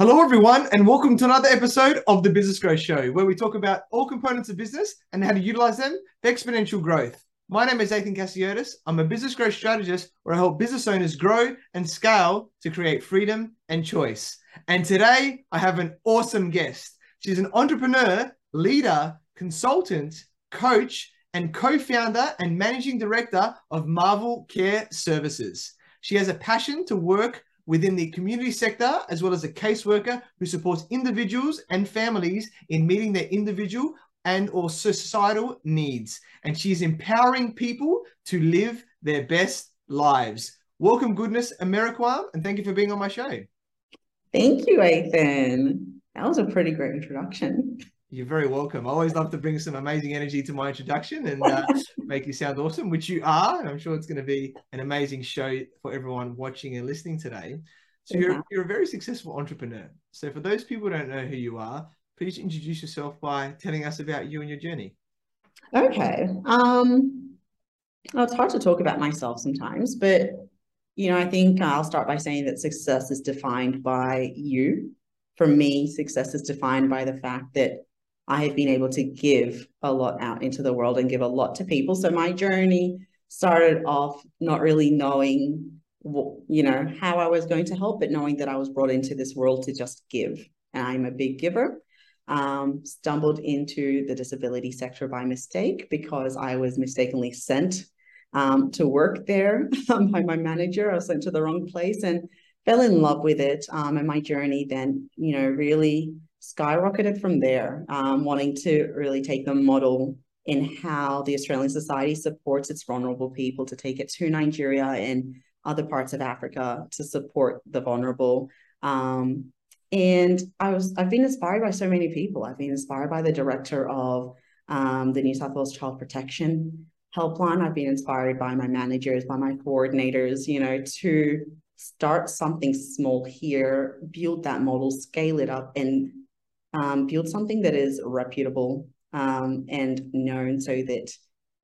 Hello, everyone, and welcome to another episode of the Business Growth Show, where we talk about all components of business and how to utilize them for exponential growth. My name is Athin Cassiotis. I'm a business growth strategist where I help business owners grow and scale to create freedom and choice. And today I have an awesome guest. She's an entrepreneur, leader, consultant, coach, and co founder and managing director of Marvel Care Services. She has a passion to work within the community sector, as well as a caseworker who supports individuals and families in meeting their individual and or societal needs. And she's empowering people to live their best lives. Welcome, Goodness Emerokwam, and thank you for being on my show. Thank you, Athin. That was a pretty great introduction. You're very welcome. I always love to bring some amazing energy to my introduction and uh, make you sound awesome, which you are. And I'm sure it's going to be an amazing show for everyone watching and listening today. So yeah. you're, you're a very successful entrepreneur. So for those people who don't know who you are, please introduce yourself by telling us about you and your journey. Okay. Um, well, it's hard to talk about myself sometimes, but you know, I think I'll start by saying that success is defined by you. For me, success is defined by the fact that I have been able to give a lot out into the world and give a lot to people. So my journey started off not really knowing, you know, how I was going to help, but knowing that I was brought into this world to just give. And I'm a big giver. Um, stumbled into the disability sector by mistake because I was mistakenly sent um, to work there by my manager. I was sent to the wrong place and fell in love with it. Um, and my journey then, you know, really skyrocketed from there, um, wanting to really take the model in how the Australian Society supports its vulnerable people to take it to Nigeria and other parts of Africa to support the vulnerable. Um, and I was I've been inspired by so many people. I've been inspired by the director of um, the New South Wales Child Protection Helpline. I've been inspired by my managers, by my coordinators, you know, to start something small here, build that model, scale it up, and um, build something that is reputable um, and known so that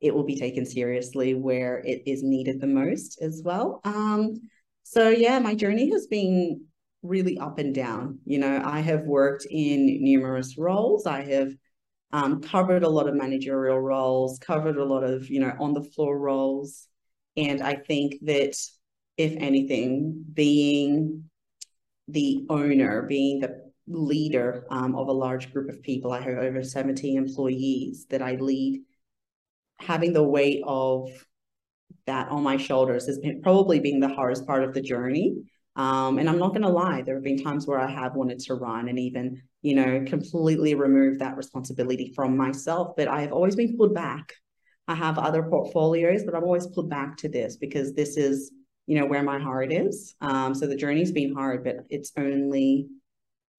it will be taken seriously where it is needed the most as well. Um, so yeah, my journey has been really up and down. You know, I have worked in numerous roles. I have um, covered a lot of managerial roles, covered a lot of, you know, on the floor roles. And I think that if anything, being the owner, being the leader um, of a large group of people. I have over 70 employees that I lead. Having the weight of that on my shoulders has been probably been the hardest part of the journey. Um, and I'm not going to lie, there have been times where I have wanted to run and even, you know, completely remove that responsibility from myself. But I have always been pulled back. I have other portfolios, but I'm always pulled back to this because this is, you know, where my heart is. Um, so the journey's been hard, but it's only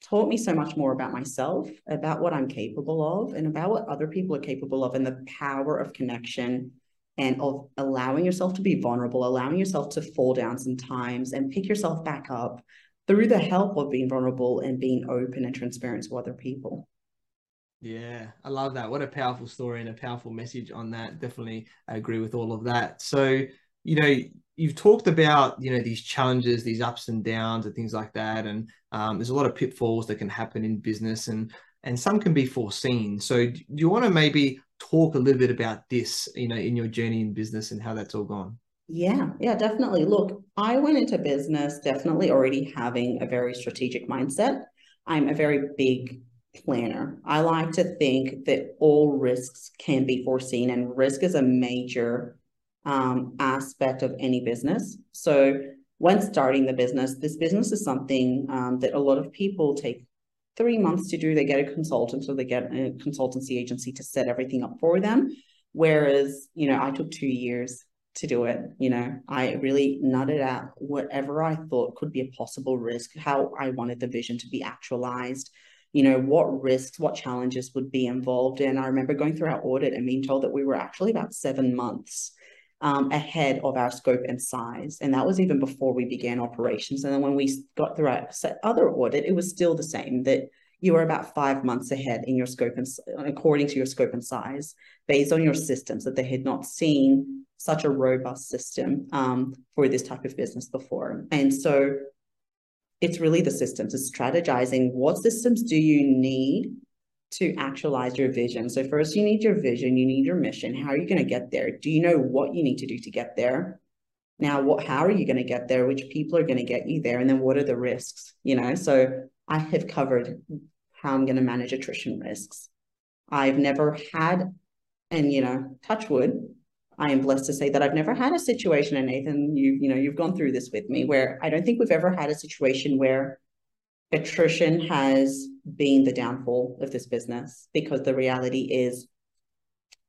taught me so much more about myself, about what I'm capable of, and about what other people are capable of, and the power of connection and of allowing yourself to be vulnerable, allowing yourself to fall down sometimes and pick yourself back up through the help of being vulnerable and being open and transparent to other people. Yeah, I love that. What a powerful story and a powerful message on that. Definitely I agree with all of that. So, you know, you've talked about you know these challenges these ups and downs and things like that and um, there's a lot of pitfalls that can happen in business and and some can be foreseen. So do you want to maybe talk a little bit about this you know in your journey in business and how that's all gone? Yeah yeah definitely. Look i went into business definitely already having a very strategic mindset. I'm a very big planner. I like to think that all risks can be foreseen and risk is a major um, aspect of any business. So when starting the business, this business is something um, that a lot of people take three months to do. They get a consultant, so they get a consultancy agency to set everything up for them. Whereas, you know, I took two years to do it. You know, I really nutted out whatever I thought could be a possible risk, how I wanted the vision to be actualized, you know, what risks, what challenges would be involved. And I remember going through our audit and being told that we were actually about seven months um, ahead of our scope and size. And that was even before we began operations. And then when we got through our other audit, it was still the same that you were about five months ahead in your scope and according to your scope and size based on your systems that they had not seen such a robust system um, for this type of business before. And so it's really the systems, it's strategizing what systems do you need to actualize your vision. So first you need your vision, you need your mission. How are you going to get there? Do you know what you need to do to get there? Now, what how are you going to get there? Which people are going to get you there? And then what are the risks? You know, so I have covered how I'm going to manage attrition risks. I've never had, and you know, touch wood, I am blessed to say that I've never had a situation, and Athin, you you know, you've gone through this with me, where I don't think we've ever had a situation where attrition has been the downfall of this business because the reality is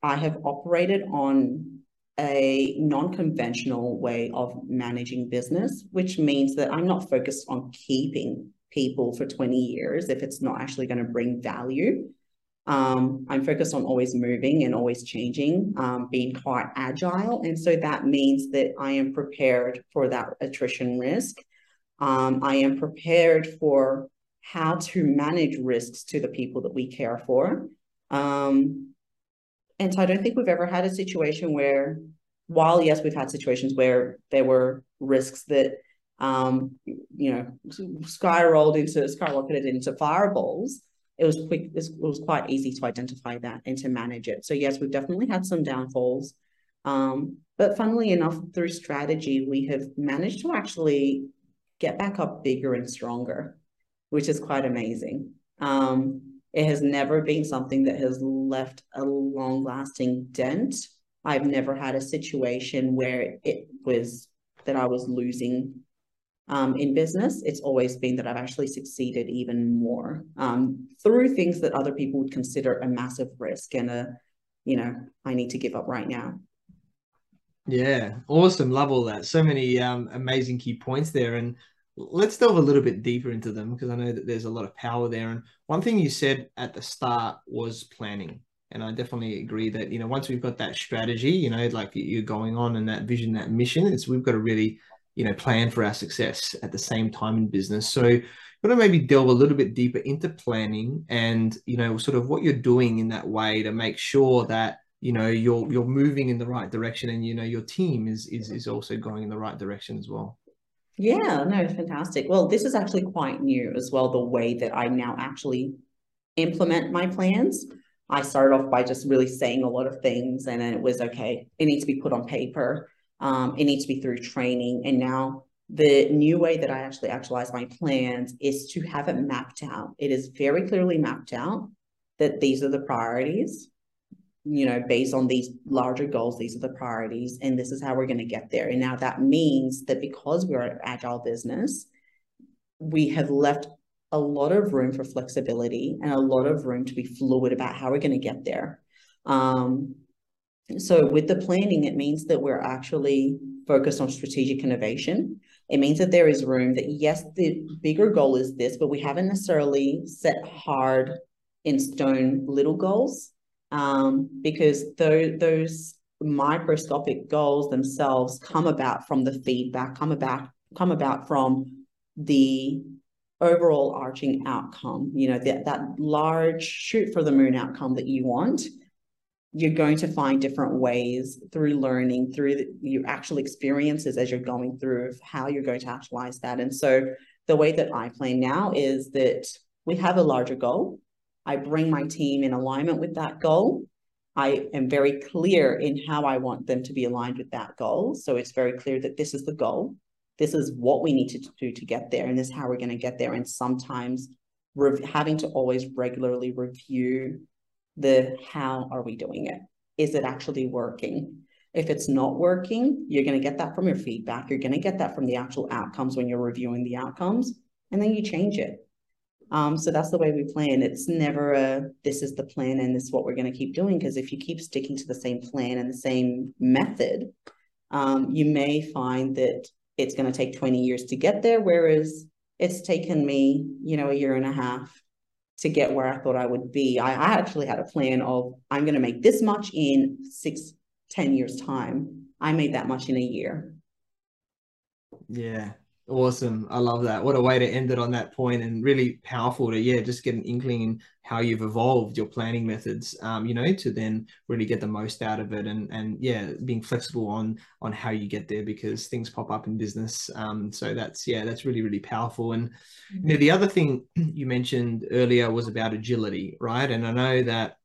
I have operated on a non-conventional way of managing business, which means that I'm not focused on keeping people for 20 years if it's not actually going to bring value. Um, I'm focused on always moving and always changing, um, being quite agile. And so that means that I am prepared for that attrition risk um, I am prepared for how to manage risks to the people that we care for. Um, and so I don't think we've ever had a situation where, while yes, we've had situations where there were risks that, um, you know, skyrolled into, skyrocketed into fireballs, it was quick, it was quite easy to identify that and to manage it. So yes, we've definitely had some downfalls. Um, but funnily enough, through strategy, we have managed to actually get back up bigger and stronger, which is quite amazing. Um, it has never been something that has left a long lasting dent. I've never had a situation where it was that I was losing um, in business. It's always been that I've actually succeeded even more um, through things that other people would consider a massive risk and a, you know, I need to give up right now. Yeah, awesome. Love all that. So many um, amazing key points there. And let's delve a little bit deeper into them because I know that there's a lot of power there. And one thing you said at the start was planning. And I definitely agree that, you know, once we've got that strategy, you know, like you're going on and that vision, that mission, it's we've got to really, you know, plan for our success at the same time in business. So you want to maybe delve a little bit deeper into planning and, you know, sort of what you're doing in that way to make sure that you know you're you're moving in the right direction and you know your team is is is also going in the right direction as well. Yeah no fantastic. Well this is actually quite new as well the way that i now actually implement my plans. I started off by just really saying a lot of things and then it was okay it needs to be put on paper um, it needs to be through training. And now the new way that i actually actualize my plans is to have it mapped out. It is very clearly mapped out that these are the priorities you know, based on these larger goals, these are the priorities, and this is how we're going to get there. And now that means that because we're an agile business, we have left a lot of room for flexibility and a lot of room to be fluid about how we're going to get there. Um, so with the planning, it means that we're actually focused on strategic innovation. It means that there is room that yes, the bigger goal is this, but we haven't necessarily set hard in stone little goals um, because those, those microscopic goals themselves come about from the feedback, come about come about from the overall arching outcome. You know that that large shoot for the moon outcome that you want. You're going to find different ways through learning, through the, your actual experiences as you're going through of how you're going to actualize that. And so the way that I plan now is that we have a larger goal I bring my team in alignment with that goal. I am very clear in how I want them to be aligned with that goal. So it's very clear that this is the goal. This is what we need to do to get there, and this is how we're going to get there. And sometimes having to always regularly review the how are we doing it? Is it actually working? If it's not working, you're going to get that from your feedback. You're going to get that from the actual outcomes when you're reviewing the outcomes, and then you change it. Um, so that's the way we plan. It's never a this is the plan and this is what we're going to keep doing. Because if you keep sticking to the same plan and the same method, um, you may find that it's going to take 20 years to get there, whereas it's taken me, you know, a year and a half to get where I thought I would be. I, I actually had a plan of I'm going to make this much in six, ten years time. I made that much in a year. Yeah, Awesome. I love that. What a way to end it on that point and really powerful to, yeah, just get an inkling in how you've evolved your planning methods, um, you know, to then really get the most out of it and, and yeah, being flexible on, on how you get there because things pop up in business. Um, so that's, yeah, that's really, really powerful. And, you know, the other thing you mentioned earlier was about agility, right? And I know that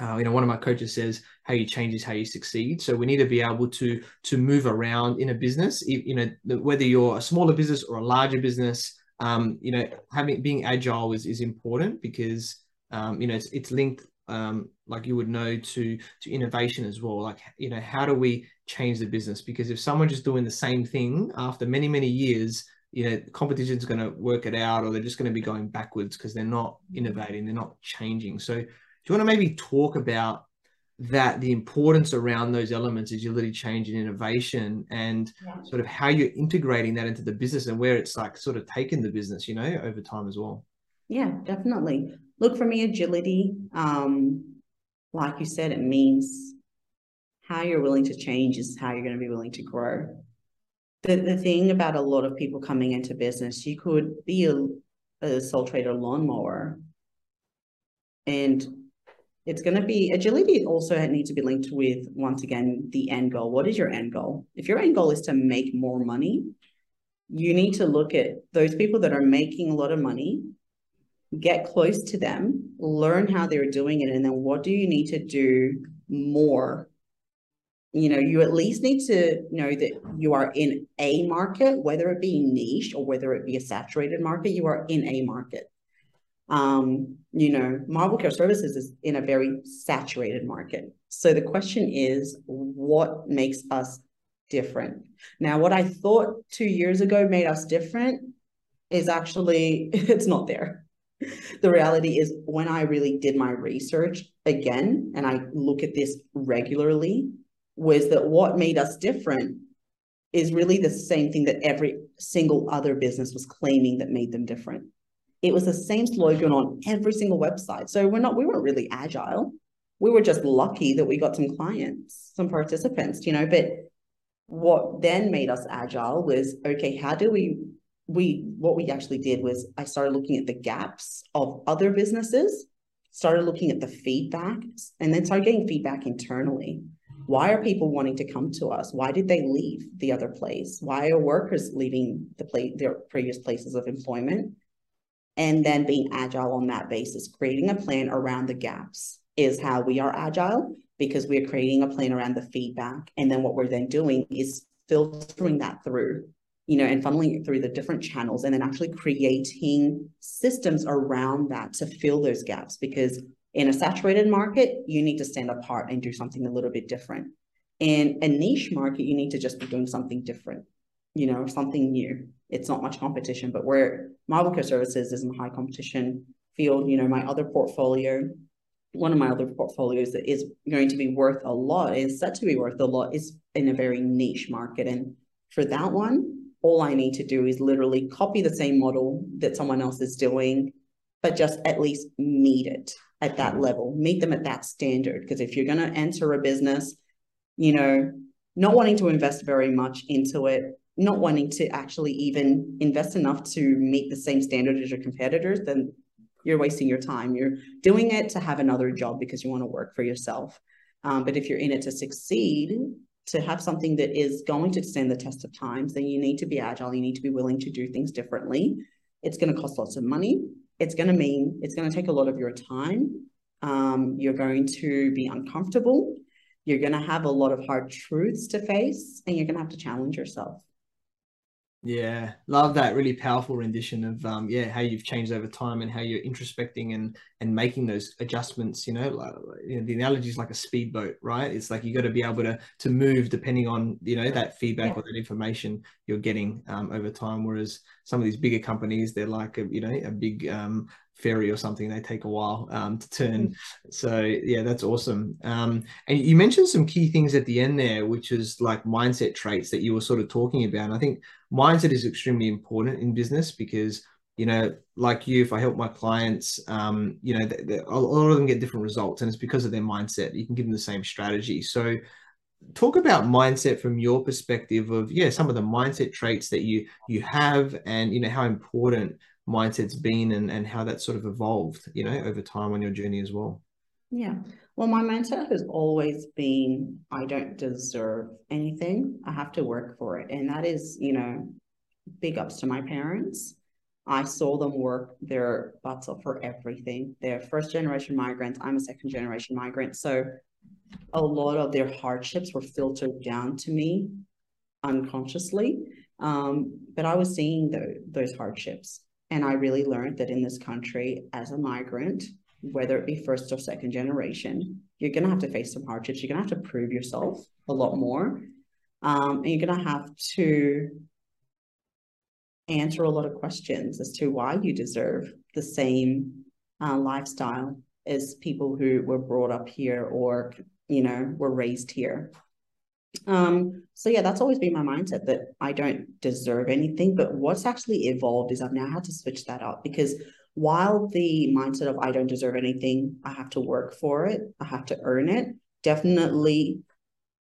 uh, you know, one of my coaches says how you change is how you succeed. So we need to be able to to move around in a business. You know, whether you're a smaller business or a larger business, um, you know, having being agile is is important because um, you know it's it's linked um, like you would know to to innovation as well. Like you know, how do we change the business? Because if someone's just doing the same thing after many many years, you know, competition's going to work it out, or they're just going to be going backwards because they're not innovating, they're not changing. So you want to maybe talk about that the importance around those elements agility change and innovation and yeah. sort of how you're integrating that into the business and where it's like sort of taken the business you know over time as well. Yeah definitely. Look for me agility. Um like you said it means how you're willing to change is how you're going to be willing to grow. The, the thing about a lot of people coming into business you could be a, a sole trader lawnmower and it's going to be agility also needs to be linked with once again the end goal. What is your end goal? If your end goal is to make more money you need to look at those people that are making a lot of money get close to them learn how they're doing it and then what do you need to do more? You know you at least need to know that you are in a market whether it be niche or whether it be a saturated market you are in a market. Um, you know, Marvel Care Services is in a very saturated market. So the question is, what makes us different? Now, what I thought two years ago made us different is actually, it's not there. The reality is, when I really did my research again, and I look at this regularly, was that what made us different is really the same thing that every single other business was claiming that made them different it was the same slogan on every single website. So we're not, we weren't really agile. We were just lucky that we got some clients, some participants, you know. But what then made us agile was okay, how do we we what we actually did was I started looking at the gaps of other businesses, started looking at the feedback, and then started getting feedback internally. Why are people wanting to come to us? Why did they leave the other place? Why are workers leaving the place their previous places of employment? And then being agile on that basis, creating a plan around the gaps is how we are agile because we are creating a plan around the feedback. And then what we're then doing is filtering that through, you know, and funneling it through the different channels and then actually creating systems around that to fill those gaps. Because in a saturated market, you need to stand apart and do something a little bit different. In a niche market, you need to just be doing something different, you know, something new it's not much competition, but where Marvel Care Services is in a high competition field, you know, my other portfolio, one of my other portfolios that is going to be worth a lot, is set to be worth a lot, is in a very niche market. And for that one, all I need to do is literally copy the same model that someone else is doing, but just at least meet it at that mm-hmm. level, meet them at that standard. Because if you're going to enter a business, you know, not wanting to invest very much into it, not wanting to actually even invest enough to meet the same standard as your competitors, then you're wasting your time. You're doing it to have another job because you want to work for yourself. Um, but if you're in it to succeed, to have something that is going to stand the test of times, then you need to be agile. You need to be willing to do things differently. It's going to cost lots of money. It's going to mean it's going to take a lot of your time. Um, you're going to be uncomfortable. You're going to have a lot of hard truths to face, and you're going to have to challenge yourself. Yeah, love that really powerful rendition of um, yeah how you've changed over time and how you're introspecting and and making those adjustments. You know, like you know, the analogy is like a speedboat, right? It's like you got to be able to to move depending on you know that feedback yeah. or that information you're getting um, over time. Whereas some of these bigger companies, they're like a you know a big um, ferry or something they take a while um, to turn. Mm-hmm. so yeah that's awesome. Um, and you mentioned some key things at the end there which is like mindset traits that you were sort of talking about. And i think mindset is extremely important in business because you know like you if i help my clients um, you know they, they, a lot of them get different results and it's because of their mindset. You can give them the same strategy. So talk about mindset from your perspective of yeah some of the mindset traits that you you have and you know how important mindset's been and and how that sort of evolved you know over time on your journey as well yeah well my mindset has always been i don't deserve anything i have to work for it and that is you know big ups to my parents I saw them work their butts off for everything. They're first generation migrants. I'm a second generation migrant. So a lot of their hardships were filtered down to me unconsciously. Um, but I was seeing the, those hardships. And I really learned that in this country, as a migrant, whether it be first or second generation, you're going to have to face some hardships. You're going to have to prove yourself a lot more. Um, and you're going to have to answer a lot of questions as to why you deserve the same uh, lifestyle as people who were brought up here or you know were raised here um so yeah that's always been my mindset that i don't deserve anything but what's actually evolved is i've now had to switch that up because while the mindset of i don't deserve anything i have to work for it i have to earn it definitely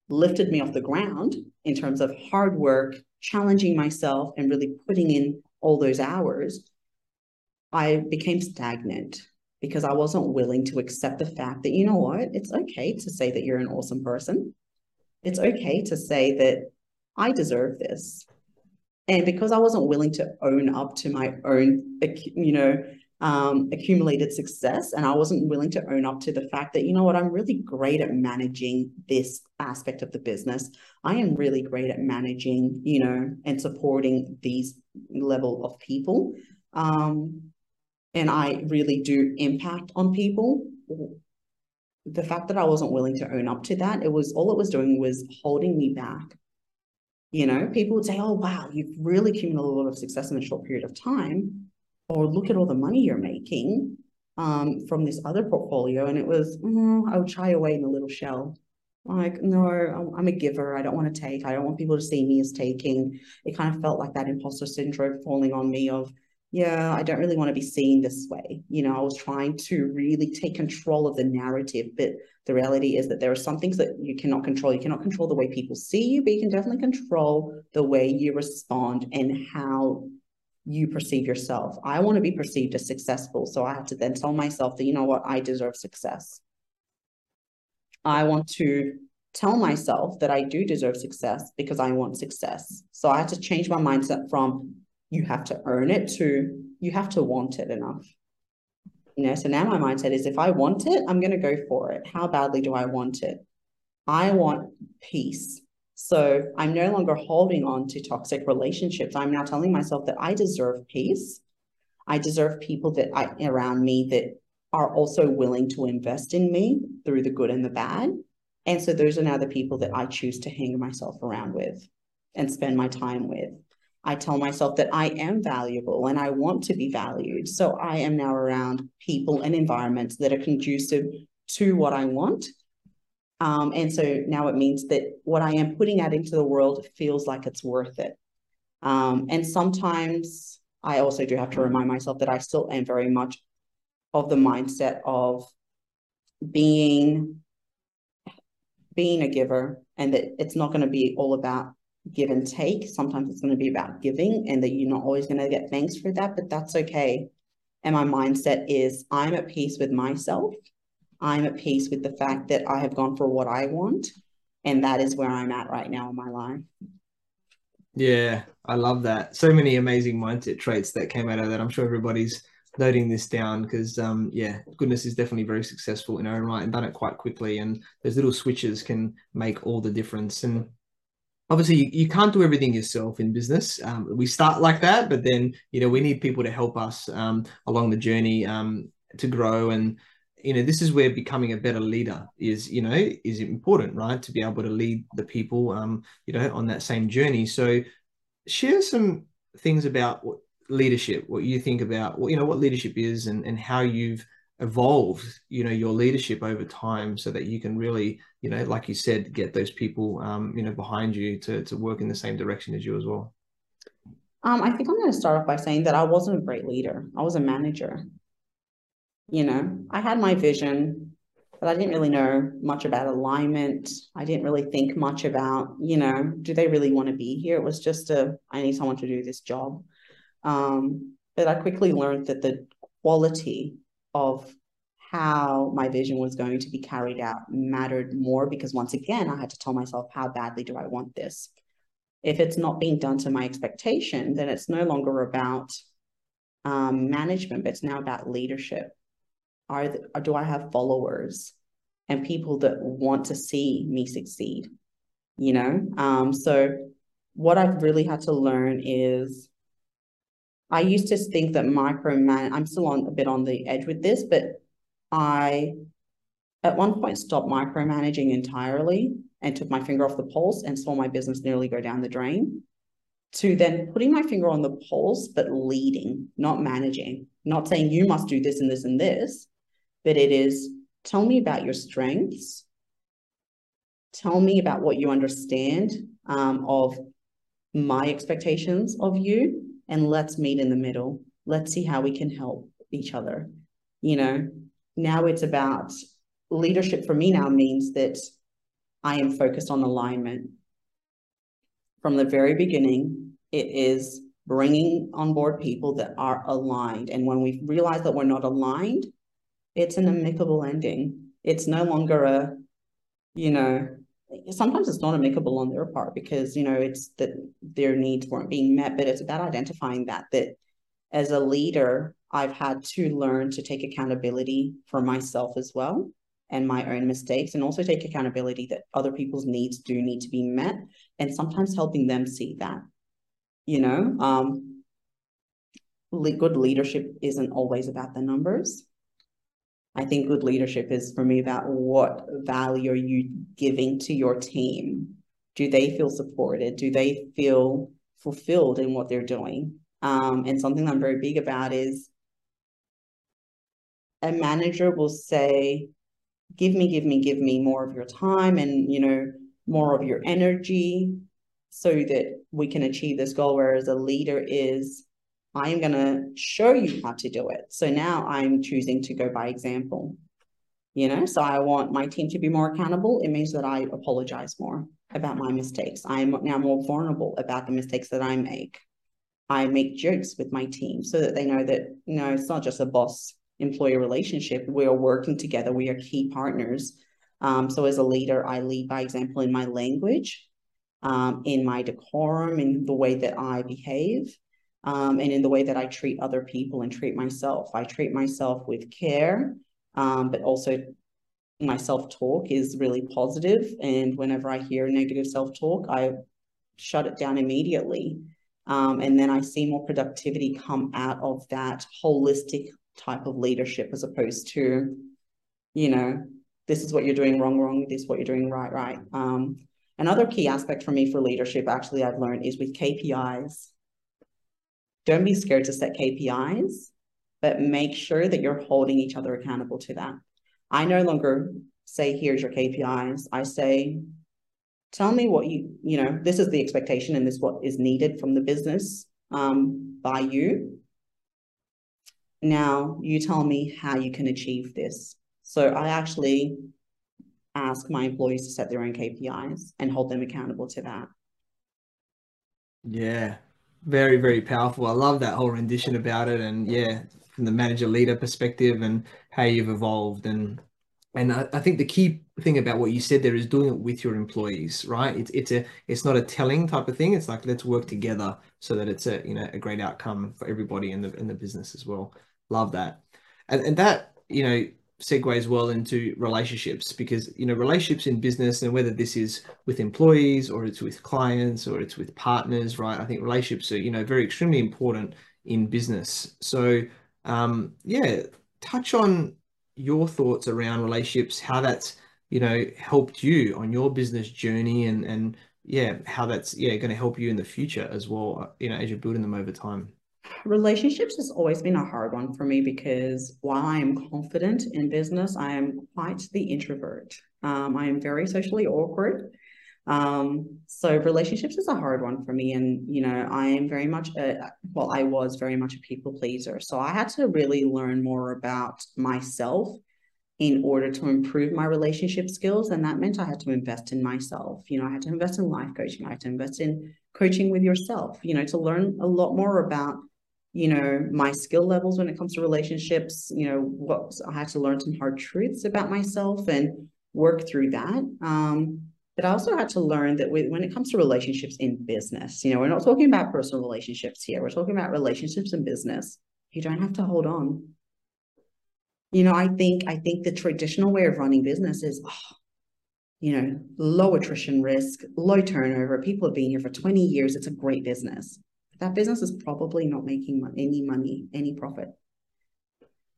lifted me off the ground in terms of hard work challenging myself and really putting in all those hours i became stagnant because I wasn't willing to accept the fact that, you know what, it's okay to say that you're an awesome person. It's okay to say that I deserve this. And because I wasn't willing to own up to my own, you know, um, accumulated success, and I wasn't willing to own up to the fact that, you know what, I'm really great at managing this aspect of the business. I am really great at managing, you know, and supporting these level of people. Um, and I really do impact on people, the fact that I wasn't willing to own up to that, it was all it was doing was holding me back. You know, people would say, Oh, wow, you've really accumulated a lot of success in a short period of time. Or look at all the money you're making um, from this other portfolio. And it was, mm, I would shy away in a little shell. Like, no, I'm a giver. I don't want to take. I don't want people to see me as taking. It kind of felt like that imposter syndrome falling on me of, yeah, I don't really want to be seen this way. You know, I was trying to really take control of the narrative, but the reality is that there are some things that you cannot control. You cannot control the way people see you, but you can definitely control the way you respond and how you perceive yourself. I want to be perceived as successful. So I have to then tell myself that, you know what, I deserve success. I want to tell myself that I do deserve success because I want success. So I had to change my mindset from you have to earn it to you have to want it enough. You know so now my mindset is if i want it i'm going to go for it. How badly do i want it? I want peace. So i'm no longer holding on to toxic relationships. I'm now telling myself that i deserve peace. I deserve people that i around me that are also willing to invest in me through the good and the bad. And so those are now the people that i choose to hang myself around with and spend my time with I tell myself that I am valuable and I want to be valued. So I am now around people and environments that are conducive to what I want. Um, and so now it means that what I am putting out into the world feels like it's worth it. Um, and sometimes I also do have to remind myself that I still am very much of the mindset of being being a giver and that it's not going to be all about give and take. Sometimes it's going to be about giving and that you're not always going to get thanks for that, but that's okay. And my mindset is I'm at peace with myself. I'm at peace with the fact that I have gone for what I want. And that is where I'm at right now in my life. Yeah, I love that. So many amazing mindset traits that came out of that. I'm sure everybody's noting this down because um yeah goodness is definitely very successful in her own right and done it quite quickly and those little switches can make all the difference and obviously you, you, can't do everything yourself in business. Um, we start like that, but then you know we need people to help us um, along the journey um, to grow. And you know this is where becoming a better leader is you know is important, right? To be able to lead the people, um, you know, on that same journey. So share some things about what leadership, what you think about, what you know, what leadership is, and and how you've evolved you know your leadership over time so that you can really you know like you said get those people um you know behind you to to work in the same direction as you as well um i think i'm going to start off by saying that i wasn't a great leader i was a manager you know i had my vision but I didn't really know much about alignment. I didn't really think much about, you know, do they really want to be here? It was just a, I need someone to do this job. Um, but I quickly learned that the quality of how my vision was going to be carried out mattered more because once again, I had to tell myself, how badly do I want this? If it's not being done to my expectation, then it's no longer about um, management, but it's now about leadership. Are, do I have followers and people that want to see me succeed? You know, um, so what I've really had to learn is I used to think that microman. I'm still on a bit on the edge with this, but I at one point stopped micromanaging entirely and took my finger off the pulse and saw my business nearly go down the drain to then putting my finger on the pulse, but leading, not managing, not saying you must do this and this and this, but it is tell me about your strengths. Tell me about what you understand um, of my expectations of you, and let's meet in the middle. Let's see how we can help each other. You know, now it's about leadership for me now means that I am focused on alignment. From the very beginning, it is bringing on board people that are aligned. And when we realize that we're not aligned, it's an amicable ending. It's no longer a, you know, sometimes it's not amicable on their part because, you know, it's that their needs weren't being met, but it's about identifying that, that as a leader, I've had to learn to take accountability for myself as well and my own mistakes and also take accountability that other people's needs do need to be met and sometimes helping them see that you know? Um good leadership isn't always about the numbers i think good leadership is for me about what value are you giving to your team? Do they feel supported? Do they feel fulfilled in what they're doing? Um, and something i'm very big about is a manager will say give me give me give me more of your time and you know more of your energy so that we can achieve this goal. Whereas a leader is i'm going to show you how to do it so now i'm choosing to go by example you know so i want my team to be more accountable it means that i apologize more about my mistakes i'm now more vulnerable about the mistakes that i make i make jokes with my team so that they know that you know it's not just a boss employee relationship. We are working together. We are key partners. Um, so as a leader, I lead by example in my language, um, in my decorum, in the way that I behave, um, and in the way that I treat other people and treat myself. I treat myself with care, um, but also my self-talk is really positive. And whenever I hear negative self-talk, I shut it down immediately. Um, and then I see more productivity come out of that holistic type of leadership as opposed to, you know, this is what you're doing wrong, wrong, this is what you're doing right, right. Um, another key aspect for me for leadership, actually, I've learned is with KPIs. Don't be scared to set KPIs, but make sure that you're holding each other accountable to that. I no longer say, here's your KPIs. I say, tell me what you, you know, this is the expectation and this is what is needed from the business um, by you. Now you tell me how you can achieve this. So I actually ask my employees to set their own KPIs and hold them accountable to that. Yeah, very, very powerful. I love that whole rendition about it. And yeah, from the manager leader perspective and how you've evolved. And and I, I think the key thing about what you said there is doing it with your employees, right? It's it's a it's not a telling type of thing. It's like let's work together so that it's a you know a great outcome for everybody in the in the business as well. Love that. And, and that, you know, segues well into relationships because, you know, relationships in business and whether this is with employees or it's with clients or it's with partners, right? I think relationships are, you know, very extremely important in business. So, um, yeah, touch on your thoughts around relationships, how that's, you know, helped you on your business journey and, and yeah, how that's, yeah, going to help you in the future as well, you know, as you're building them over time relationships has always been a hard one for me because while I am confident in business, I am quite the introvert. Um, I am very socially awkward. Um, so relationships is a hard one for me. And, you know, I am very much a, well, I was very much a people pleaser. So I had to really learn more about myself in order to improve my relationship skills. And that meant I had to invest in myself. You know, I had to invest in life coaching, I had to invest in coaching with yourself, you know, to learn a lot more about, you know, my skill levels when it comes to relationships, you know, what I had to learn some hard truths about myself and work through that. Um, but I also had to learn that when it comes to relationships in business, you know, we're not talking about personal relationships here. We're talking about relationships in business. You don't have to hold on. You know, I think I think the traditional way of running business is, oh, you know, low attrition risk, low turnover. People have been here for 20 years. It's a great business. That business is probably not making any money, any profit.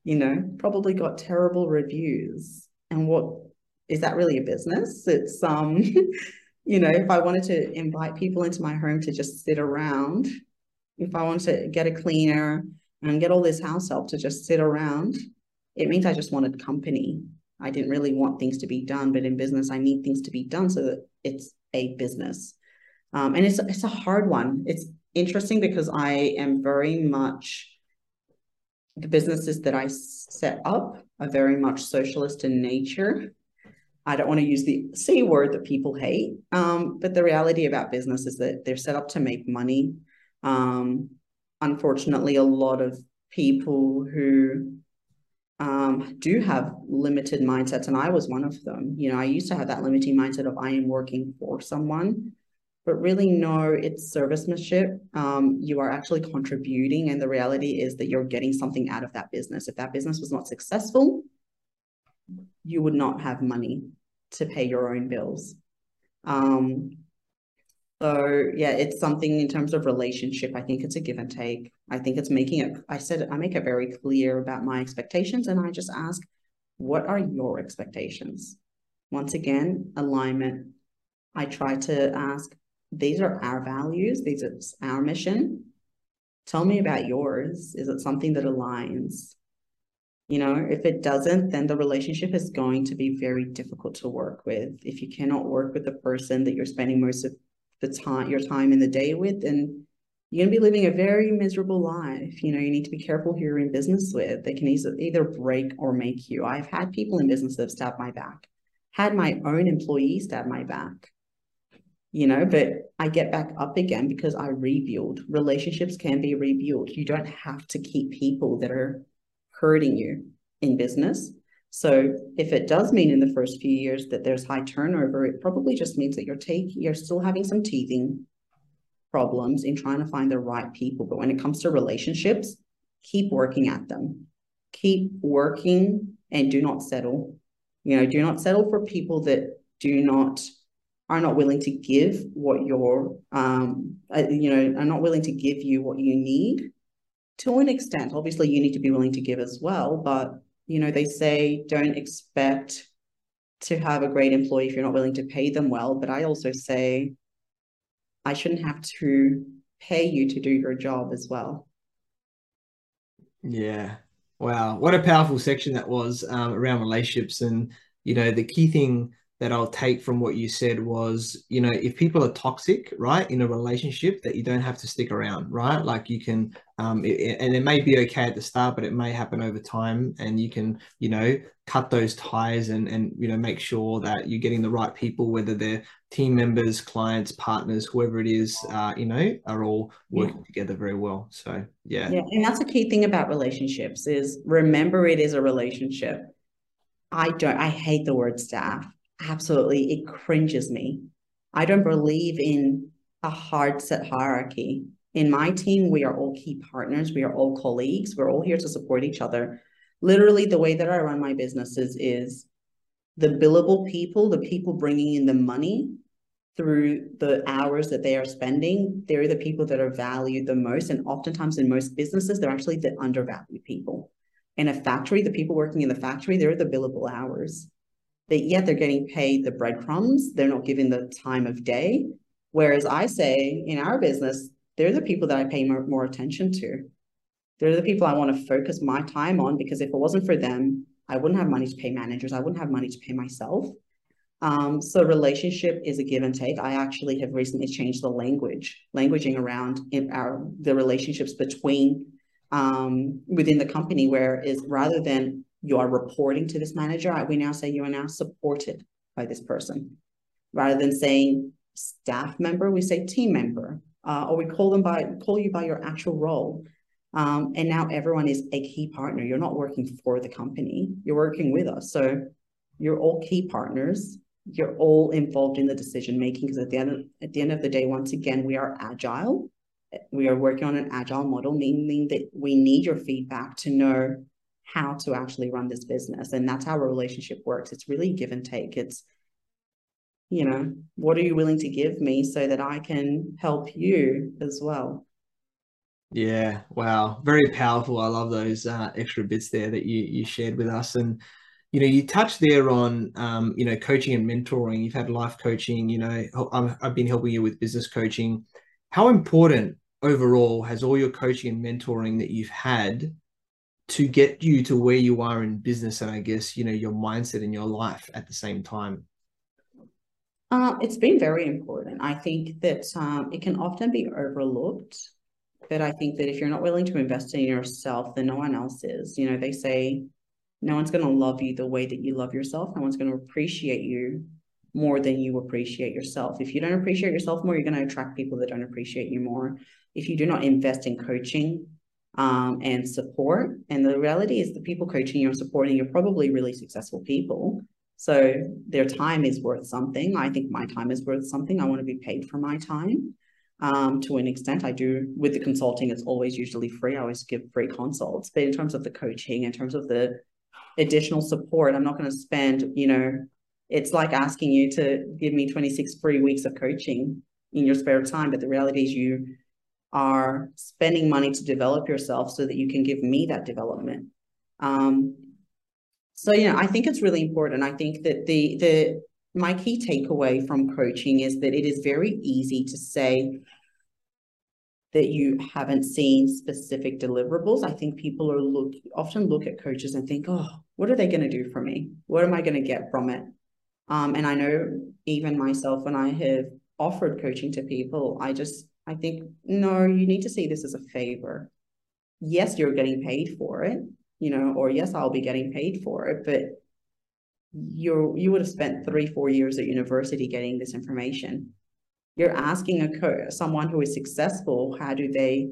You know, probably got terrible reviews. And what is that really a business? It's um, you know, if I wanted to invite people into my home to just sit around, if I want to get a cleaner and get all this house help to just sit around, it means I just wanted company. I didn't really want things to be done, but in business, I need things to be done so that it's a business. Um, and it's it's a hard one. It's interesting because I am very much the businesses that I set up are very much socialist in nature. I don't want to use the C word that people hate, um, but the reality about business is that they're set up to make money. Um, unfortunately, a lot of people who um, do have limited mindsets, and I was one of them. You know, I used to have that limiting mindset of I am working for someone, but really, no, it's servicemanship. Um, you are actually contributing, and the reality is that you're getting something out of that business. If that business was not successful, you would not have money to pay your own bills. Um, so yeah, it's something in terms of relationship. I think it's a give and take. I think it's making it, I said, I make it very clear about my expectations and I just ask, what are your expectations? Once again, alignment. I try to ask, these are our values, these are our mission. Tell me about yours. Is it something that aligns? You know, if it doesn't, then the relationship is going to be very difficult to work with. If you cannot work with the person that you're spending most of the time, your time in the day with, then you're going to be living a very miserable life. You know, you need to be careful who you're in business with. They can either break or make you. I've had people in business that have stabbed my back, had my own employees stab my back, you know, but I get back up again because I rebuild. Relationships can be rebuilt. You don't have to keep people that are hurting you in business. So if it does mean in the first few years that there's high turnover, it probably just means that you're taking you're still having some teething problems in trying to find the right people. But when it comes to relationships, keep working at them. Keep working and do not settle. You know, do not settle for people that do not are not willing to give what you're um uh, you know are not willing to give you what you need to an extent, obviously you need to be willing to give as well, but you know, they say don't expect to have a great employee if you're not willing to pay them well. But I also say I shouldn't have to pay you to do your job as well. Yeah. Wow. What a powerful section that was um, around relationships. And, you know, the key thing that I'll take from what you said was, you know, if people are toxic, right, in a relationship, that you don't have to stick around, right? Like you can, um, it, and it may be okay at the start, but it may happen over time, and you can, you know, cut those ties and and you know make sure that you're getting the right people, whether they're team members, clients, partners, whoever it is, uh, you know, are all working yeah. together very well. So yeah, yeah, and that's a key thing about relationships is remember it is a relationship. I don't. I hate the word staff absolutely it cringes me. I don't believe in a hard set hierarchy. In my team, we are all key partners, we are all colleagues, we're all here to support each other. Literally, the way that I run my businesses is the billable people, the people bringing in the money through the hours that they are spending, they're the people that are valued the most. And oftentimes in most businesses, they're actually the undervalued people. In a factory, the people working in the factory, they're the billable hours that yet they're getting paid the breadcrumbs. They're not given the time of day. Whereas I say in our business, they're the people that I pay more, more attention to. They're the people I want to focus my time on because if it wasn't for them, I wouldn't have money to pay managers. I wouldn't have money to pay myself. Um, so relationship is a give and take. I actually have recently changed the language, languaging around our the relationships between um, within the company, where is rather than you are reporting to this manager. We now say you are now supported by this person. Rather than saying staff member, we say team member, uh, or we call them by call you by your actual role. Um, and now everyone is a key partner. You're not working for the company, you're working with us. So you're all key partners. You're all involved in the decision making because at the end at the end of the day, once again, we are agile. We are working on an agile model, meaning that we need your feedback to know how to actually run this business. And that's how a relationship works. It's really give and take. It's, you know, what are you willing to give me so that I can help you as well? Yeah, wow, very powerful. I love those uh, extra bits there that you you shared with us, and you know, you touched there on um, you know coaching and mentoring. You've had life coaching. You know, i I've been helping you with business coaching. How important overall has all your coaching and mentoring that you've had to get you to where you are in business and I guess, you know, your mindset and your life at the same time? Uh, it's been very important. I think that um, it can often be overlooked, but I think that if you're not willing to invest in yourself, then no one else is. You know, they say no one's going to love you the way that you love yourself. No one's going to appreciate you more than you appreciate yourself. If you don't appreciate yourself more, you're going to attract people that don't appreciate you more. If you do not invest in coaching, um, and support. And the reality is, the people coaching you and supporting you are probably really successful people. So their time is worth something. I think my time is worth something. I want to be paid for my time. Um, to an extent, I do with the consulting, it's always usually free. I always give free consults. But in terms of the coaching, in terms of the additional support, I'm not going to spend, you know, it's like asking you to give me 26 free weeks of coaching in your spare time. But the reality is, you are spending money to develop yourself so that you can give me that development. Um, so you know, I think it's really important. I think that the the my key takeaway from coaching is that it is very easy to say that you haven't seen specific deliverables. I think people are look often look at coaches and think, oh, what are they going to do for me? What am I going to get from it? Um, and I know even myself, when I have offered coaching to people, I just I think, no, you need to see this as a favor. Yes, you're getting paid for it, you know, or yes, I'll be getting paid for it, but you're you would have spent three, four years at university getting this information. You're asking a co- someone who is successful, how do they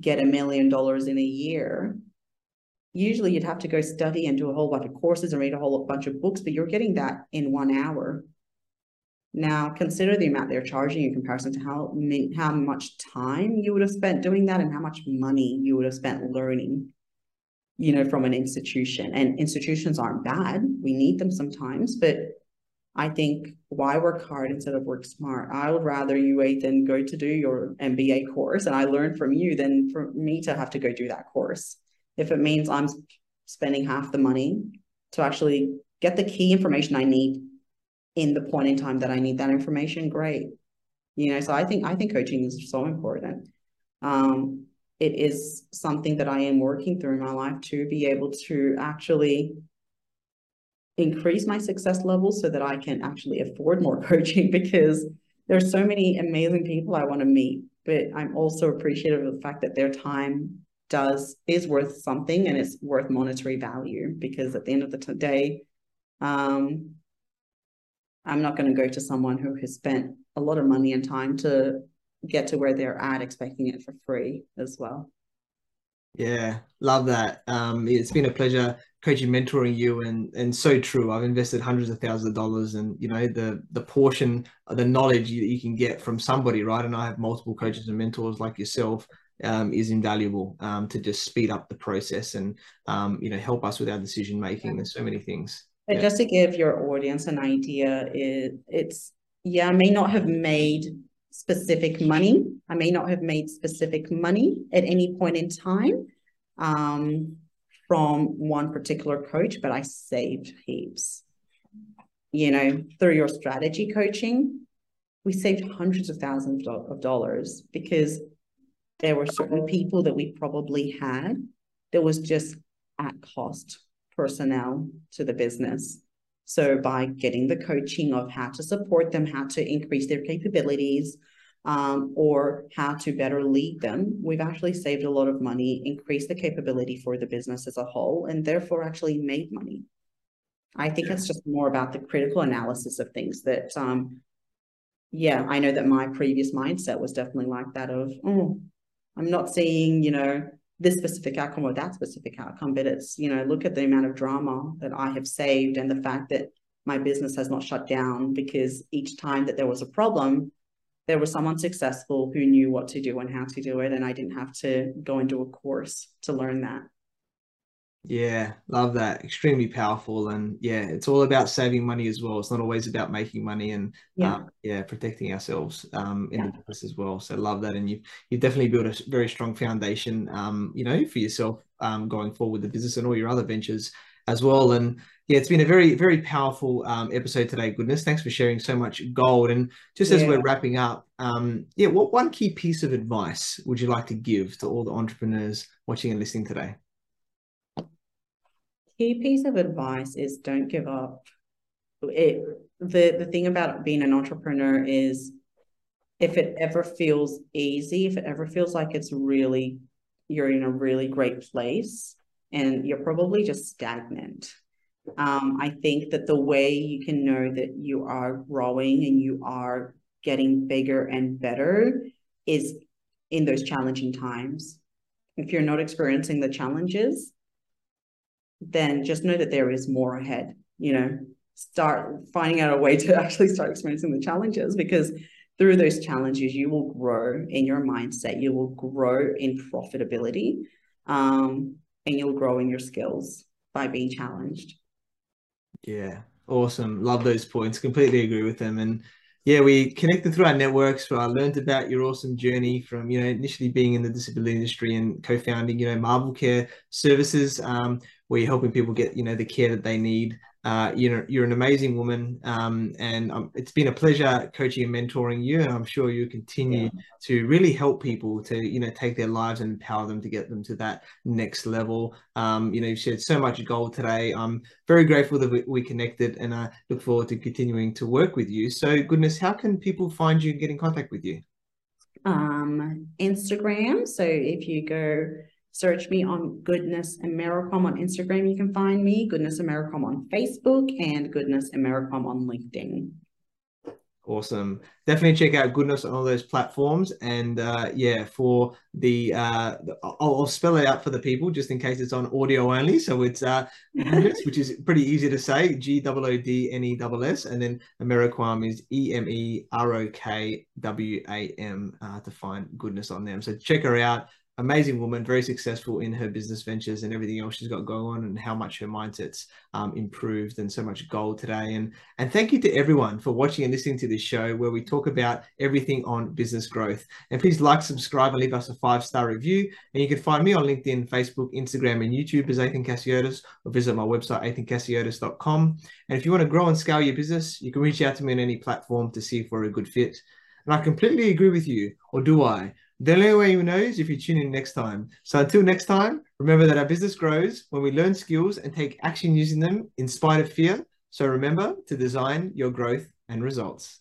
get a million dollars in a year? Usually you'd have to go study and do a whole bunch of courses and read a whole bunch of books, but you're getting that in one hour now, consider the amount they're charging in comparison to how how much time you would have spent doing that and how much money you would have spent learning, you know, from an institution. And institutions aren't bad. We need them sometimes, but I think why work hard instead of work smart? I would rather you wait than go to do your MBA course and I learn from you than for me to have to go do that course. If it means I'm spending half the money to actually get the key information I need in the point in time that I need that information, great. You know, so I think I think coaching is so important. Um, it is something that I am working through in my life to be able to actually increase my success levels so that I can actually afford more coaching because there's so many amazing people I want to meet, but I'm also appreciative of the fact that their time does is worth something and it's worth monetary value because at the end of the day, um, I'm not going to go to someone who has spent a lot of money and time to get to where they're at, expecting it for free as well. Yeah, love that. Um, it's been a pleasure coaching, mentoring you, and and so true. I've invested hundreds of thousands of dollars, and you know the the portion the knowledge you, you can get from somebody, right? And I have multiple coaches and mentors like yourself. Um, is invaluable um, to just speed up the process and um, you know help us with our decision making. There's so many things. But yeah. just to give your audience an idea, it, it's, yeah, I may not have made specific money. I may not have made specific money at any point in time um, from one particular coach, but I saved heaps. You know, through your strategy coaching, we saved hundreds of thousands of dollars because there were certain people that we probably had that was just at cost personnel to the business. So by getting the coaching of how to support them, how to increase their capabilities, um, or how to better lead them, we've actually saved a lot of money, increased the capability for the business as a whole, and therefore actually made money. I think yeah. it's just more about the critical analysis of things that, um, yeah, I know that my previous mindset was definitely like that of, oh, I'm not seeing, you know, this specific outcome or that specific outcome, but it's, you know, look at the amount of drama that I have saved and the fact that my business has not shut down because each time that there was a problem, there was someone successful who knew what to do and how to do it. And I didn't have to go and do a course to learn that. Yeah, love that. Extremely powerful. And yeah, it's all about saving money as well. It's not always about making money and yeah, um, yeah protecting ourselves um, in yeah. the business as well. So love that. And you've, you've definitely built a very strong foundation, um, you know, for yourself um, going forward with the business and all your other ventures as well. And yeah, it's been a very, very powerful um, episode today. Goodness, thanks for sharing so much gold. And just as we're wrapping up, um, yeah, what one key piece of advice would you like to give to all the entrepreneurs watching and listening today? Key piece of advice is don't give up. It the the thing about being an entrepreneur is if it ever feels easy, if it ever feels like it's really you're in a really great place and you're probably just stagnant um, I think that the way you can know that you are growing and you are getting bigger and better is in those challenging times. If you're not experiencing the challenges, then just know that there is more ahead. You know, start finding out a way to actually start experiencing the challenges because through those challenges, you will grow in your mindset, you will grow in profitability, um, and you'll grow in your skills by being challenged. Yeah, awesome. Love those points. Completely agree with them. And yeah, we connected through our networks. So I learned about your awesome journey from, you know, initially being in the disability industry and co-founding, you know, Marvel Care Services, um, where you're helping people get, you know, the care that they need uh, you know, you're an amazing woman, um, and um, it's been a pleasure coaching and mentoring you. And I'm sure you continue yeah. to really help people to, you know, take their lives and empower them to get them to that next level. Um, you know, you've shared so much gold today. I'm very grateful that we, we connected, and I look forward to continuing to work with you. So, goodness, how can people find you and get in contact with you? Um, Instagram. So if you go Search me on Goodness Emerokwam on Instagram. You can find me, Goodness Emerokwam on Facebook, and Goodness Emerokwam on LinkedIn. Awesome. Definitely check out Goodness on all those platforms. And uh, yeah, for the, uh, I'll, I'll, spell it out for the people just in case it's on audio only. So it's uh, Goodness, which is pretty easy to say G O O D N E S S. And then Emerokwam is E M E R O K W A M uh, to find Goodness on them. So check her out amazing woman, very successful in her business ventures and everything else she's got going on, and how much her mindset's um, improved and so much gold today. And and thank you to everyone for watching and listening to this show where we talk about everything on business growth. And please like, subscribe, and leave us a five star review. And you can find me on LinkedIn, Facebook, Instagram, and YouTube as Athin Cassiotis, or visit my website athincassiotis.com. And if you want to grow and scale your business, you can reach out to me on any platform to see if we're a good fit. And I completely agree with you, or do I? The only way you know is if you tune in next time. So until next time, remember that our business grows when we learn skills and take action using them in spite of fear. So remember to design your growth and results.